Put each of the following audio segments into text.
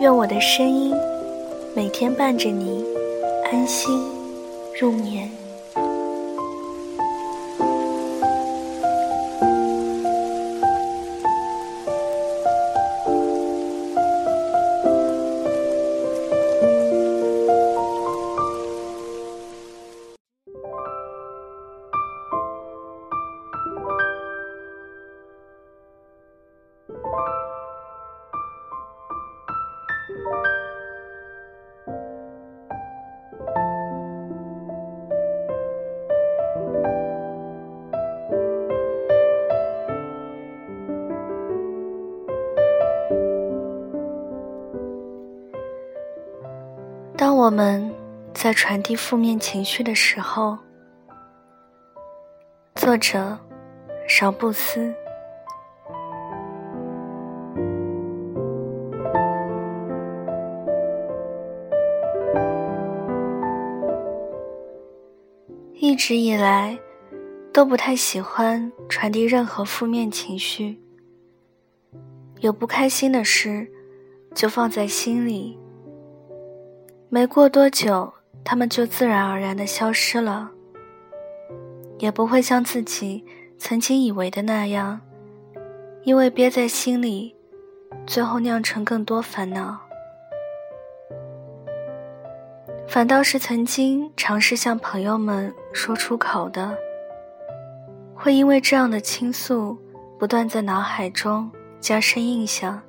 愿我的声音每天伴着你安心入眠。我们在传递负面情绪的时候，作者邵布斯。一直以来都不太喜欢传递任何负面情绪，有不开心的事就放在心里。没过多久，他们就自然而然的消失了，也不会像自己曾经以为的那样，因为憋在心里，最后酿成更多烦恼。反倒是曾经尝试向朋友们说出口的，会因为这样的倾诉，不断在脑海中加深印象，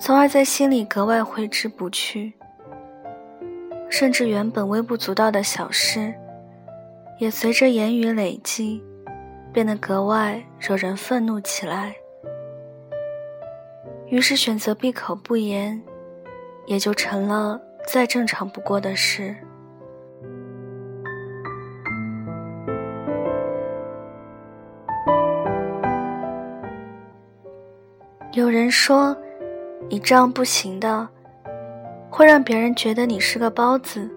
从而在心里格外挥之不去。甚至原本微不足道的小事，也随着言语累积，变得格外惹人愤怒起来。于是选择闭口不言，也就成了再正常不过的事。有人说，你这样不行的。会让别人觉得你是个包子，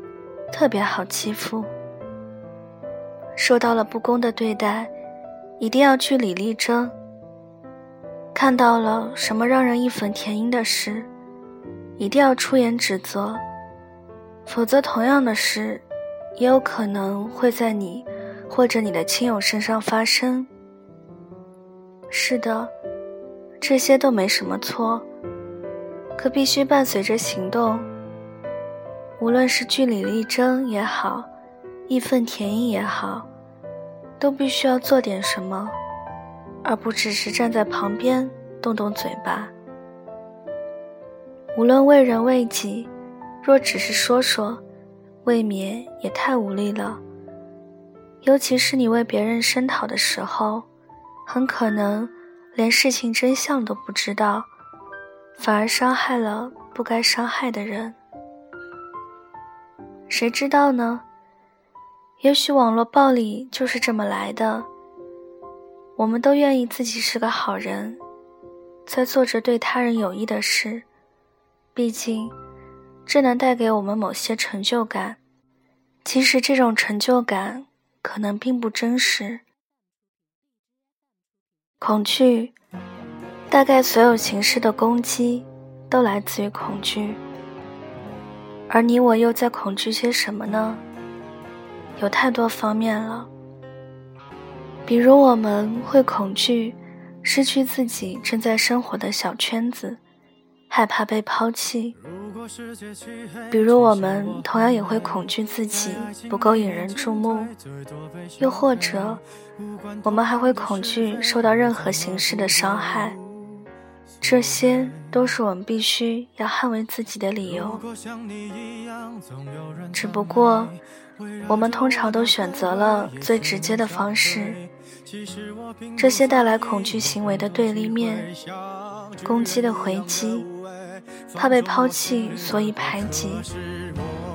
特别好欺负。受到了不公的对待，一定要据理力争。看到了什么让人义愤填膺的事，一定要出言指责，否则同样的事，也有可能会在你或者你的亲友身上发生。是的，这些都没什么错。可必须伴随着行动。无论是据理力争也好，义愤填膺也好，都必须要做点什么，而不只是站在旁边动动嘴巴。无论为人为己，若只是说说，未免也太无力了。尤其是你为别人声讨的时候，很可能连事情真相都不知道。反而伤害了不该伤害的人，谁知道呢？也许网络暴力就是这么来的。我们都愿意自己是个好人，在做着对他人有益的事，毕竟这能带给我们某些成就感，即使这种成就感可能并不真实。恐惧。大概所有形式的攻击，都来自于恐惧。而你我又在恐惧些什么呢？有太多方面了。比如我们会恐惧失去自己正在生活的小圈子，害怕被抛弃；比如我们同样也会恐惧自己不够引人注目；又或者，我们还会恐惧受到任何形式的伤害。这些都是我们必须要捍卫自己的理由。只不过，我们通常都选择了最直接的方式。这些带来恐惧行为的对立面，攻击的回击，怕被抛弃，所以排挤；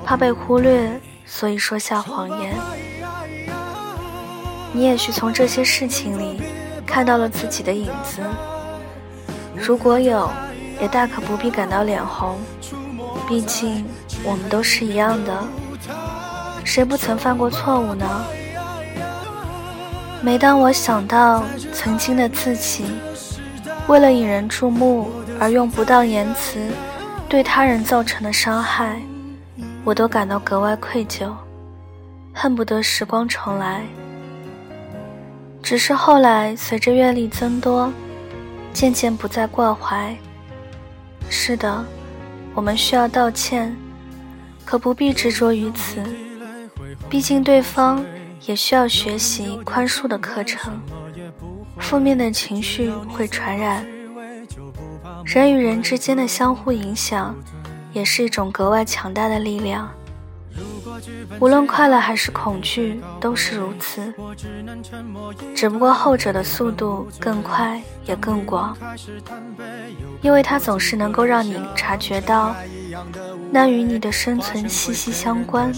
怕被忽略，所以说下谎言。你也许从这些事情里看到了自己的影子，如果有，也大可不必感到脸红，毕竟我们都是一样的，谁不曾犯过错误呢？每当我想到曾经的自己，为了引人注目而用不当言辞对他人造成的伤害，我都感到格外愧疚，恨不得时光重来。只是后来随着阅历增多，渐渐不再挂怀。是的，我们需要道歉，可不必执着于此，毕竟对方。也需要学习宽恕的课程。负面的情绪会传染，人与人之间的相互影响，也是一种格外强大的力量。无论快乐还是恐惧，都是如此。只不过后者的速度更快，也更广，因为它总是能够让你察觉到，那与你的生存息息相关。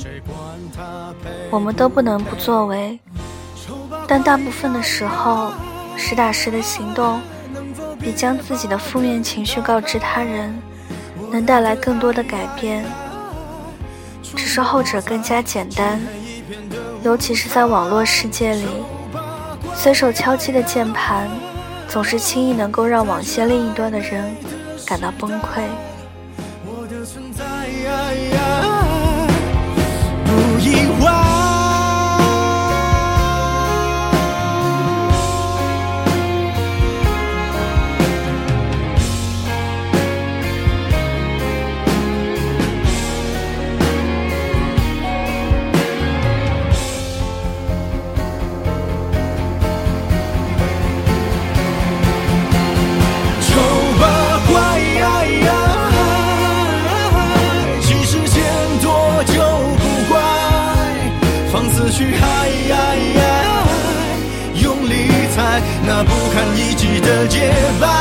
我们都不能不作为，但大部分的时候，实打实的行动，比将自己的负面情绪告知他人，能带来更多的改变。只是后者更加简单，尤其是在网络世界里，随手敲击的键盘，总是轻易能够让网线另一端的人感到崩溃。不的洁白。